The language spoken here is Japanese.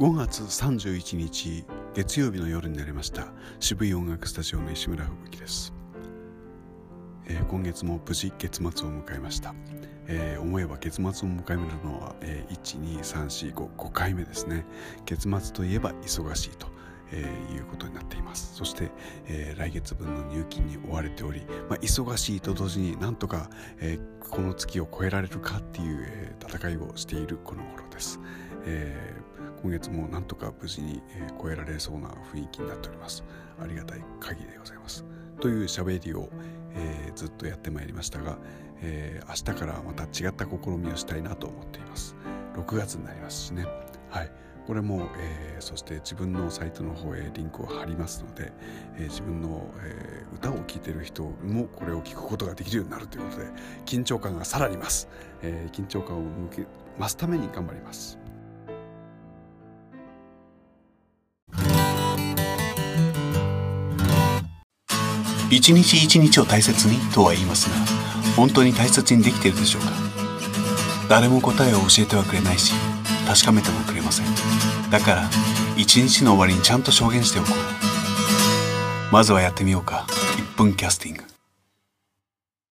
5月31日月曜日の夜になりました。渋い音楽スタジオの石村吹雪です、えー、今月も無事月末を迎えました、えー、思えば月末を迎えるのは、えー、12345回目ですね。月末といえば忙しいとえー、いうことになっています。そして、えー、来月分の入金に追われており、まあ、忙しいと同時になんとか、えー、この月を超えられるかっていう、えー、戦いをしているこの頃です、えー、今月もなんとか無事に、えー、超えられそうな雰囲気になっております。ありがたい限りでございます。という喋りを、えー、ずっとやってまいりましたが、えー、明日からまた違った試みをしたいなと思っています。6月になりますしね。はい。これも、えー、そして自分のサイトの方へリンクを貼りますので、えー、自分の、えー、歌を聴いている人もこれを聞くことができるようになるということで緊張感がさらにます、え緊張感を向けますために頑張ります。一日一日を大切にとは言いますが本当に大切にできているでしょうか？誰も答えを教えてはくれないし確かめてもくれません。だから一日の終わりにちゃんと証言しておこう。まずはやってみようか。1分キャスティング。